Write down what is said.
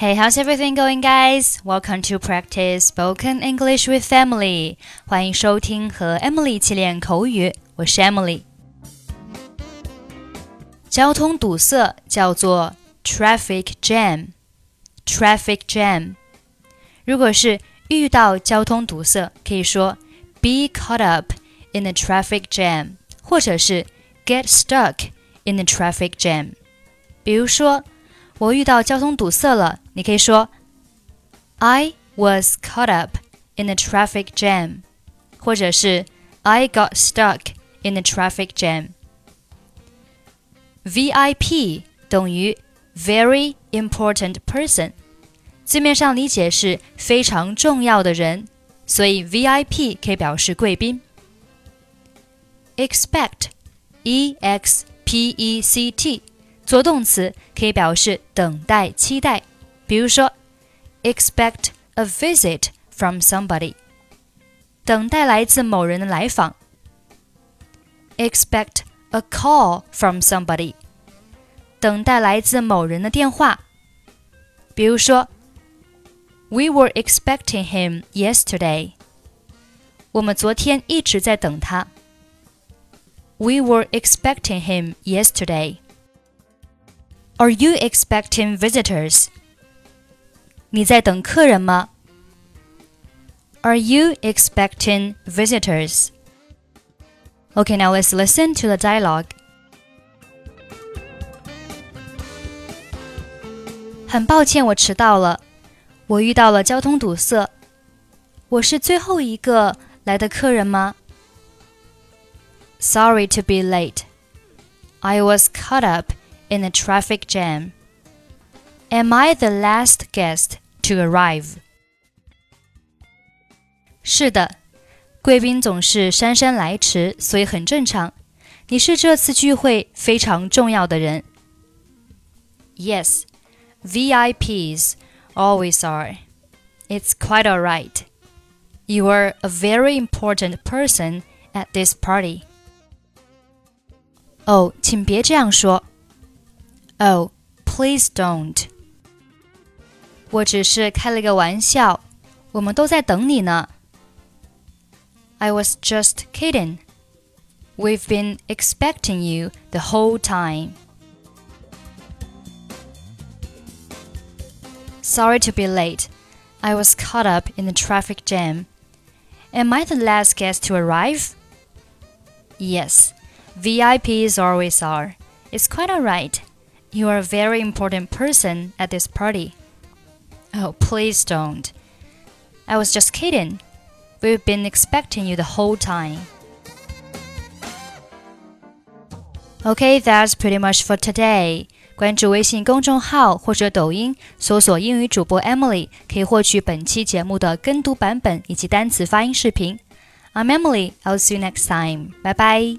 Hey, how's everything going, guys? Welcome to practice spoken English with Emily. 欢迎收听和 Emily 一起练口语，我是 Emily。交通堵塞叫做 traffic jam。traffic jam。如果是遇到交通堵塞，可以说 be caught up in the traffic jam，或者是 get stuck in the traffic jam。比如说，我遇到交通堵塞了， 你可以说 I was caught up in the traffic jam，或者是 I got stuck in the traffic jam。VIP 等于 very important person，字面上理解是非常重要的人，所以 VIP 可以表示贵宾。Expect，E X P E C T，做动词可以表示等待、期待。 比如说，expect a visit from somebody，等待来自某人的来访。expect a call from somebody，等待来自某人的电话。比如说，We were expecting him yesterday。我们昨天一直在等他。We were expecting him yesterday. Are you expecting visitors? 你在等客人吗？Are you expecting visitors? Okay, now let's listen to the dialogue. 很抱歉，我迟到了。我遇到了交通堵塞。我是最后一个来的客人吗？Sorry to be late. I was caught up in a traffic jam. Am I the last guest to arrive? 是的，贵宾总是姗姗来迟，所以很正常。你是这次聚会非常重要的人。Yes, VIPs always are. It's quite alright. You are a very important person at this party. 哦，请别这样说。Oh, please don't. 我只是开了个玩笑，我们都在等你呢。I was just kidding. We've been expecting you the whole time. Sorry to be late. I was caught up in the traffic jam. Am I the last guest to arrive? Yes. VIPs always are. It's quite alright. You are a very important person at this party. Oh, please don't. I was just kidding. We've been expecting you the whole time. Okay, that's pretty much for today. 关注微信公众号或者抖音，搜索英语主播 Emily，可以获取本期节目的跟读版本以及单词发音视频。I'm Emily. I'll see you next time. Bye bye.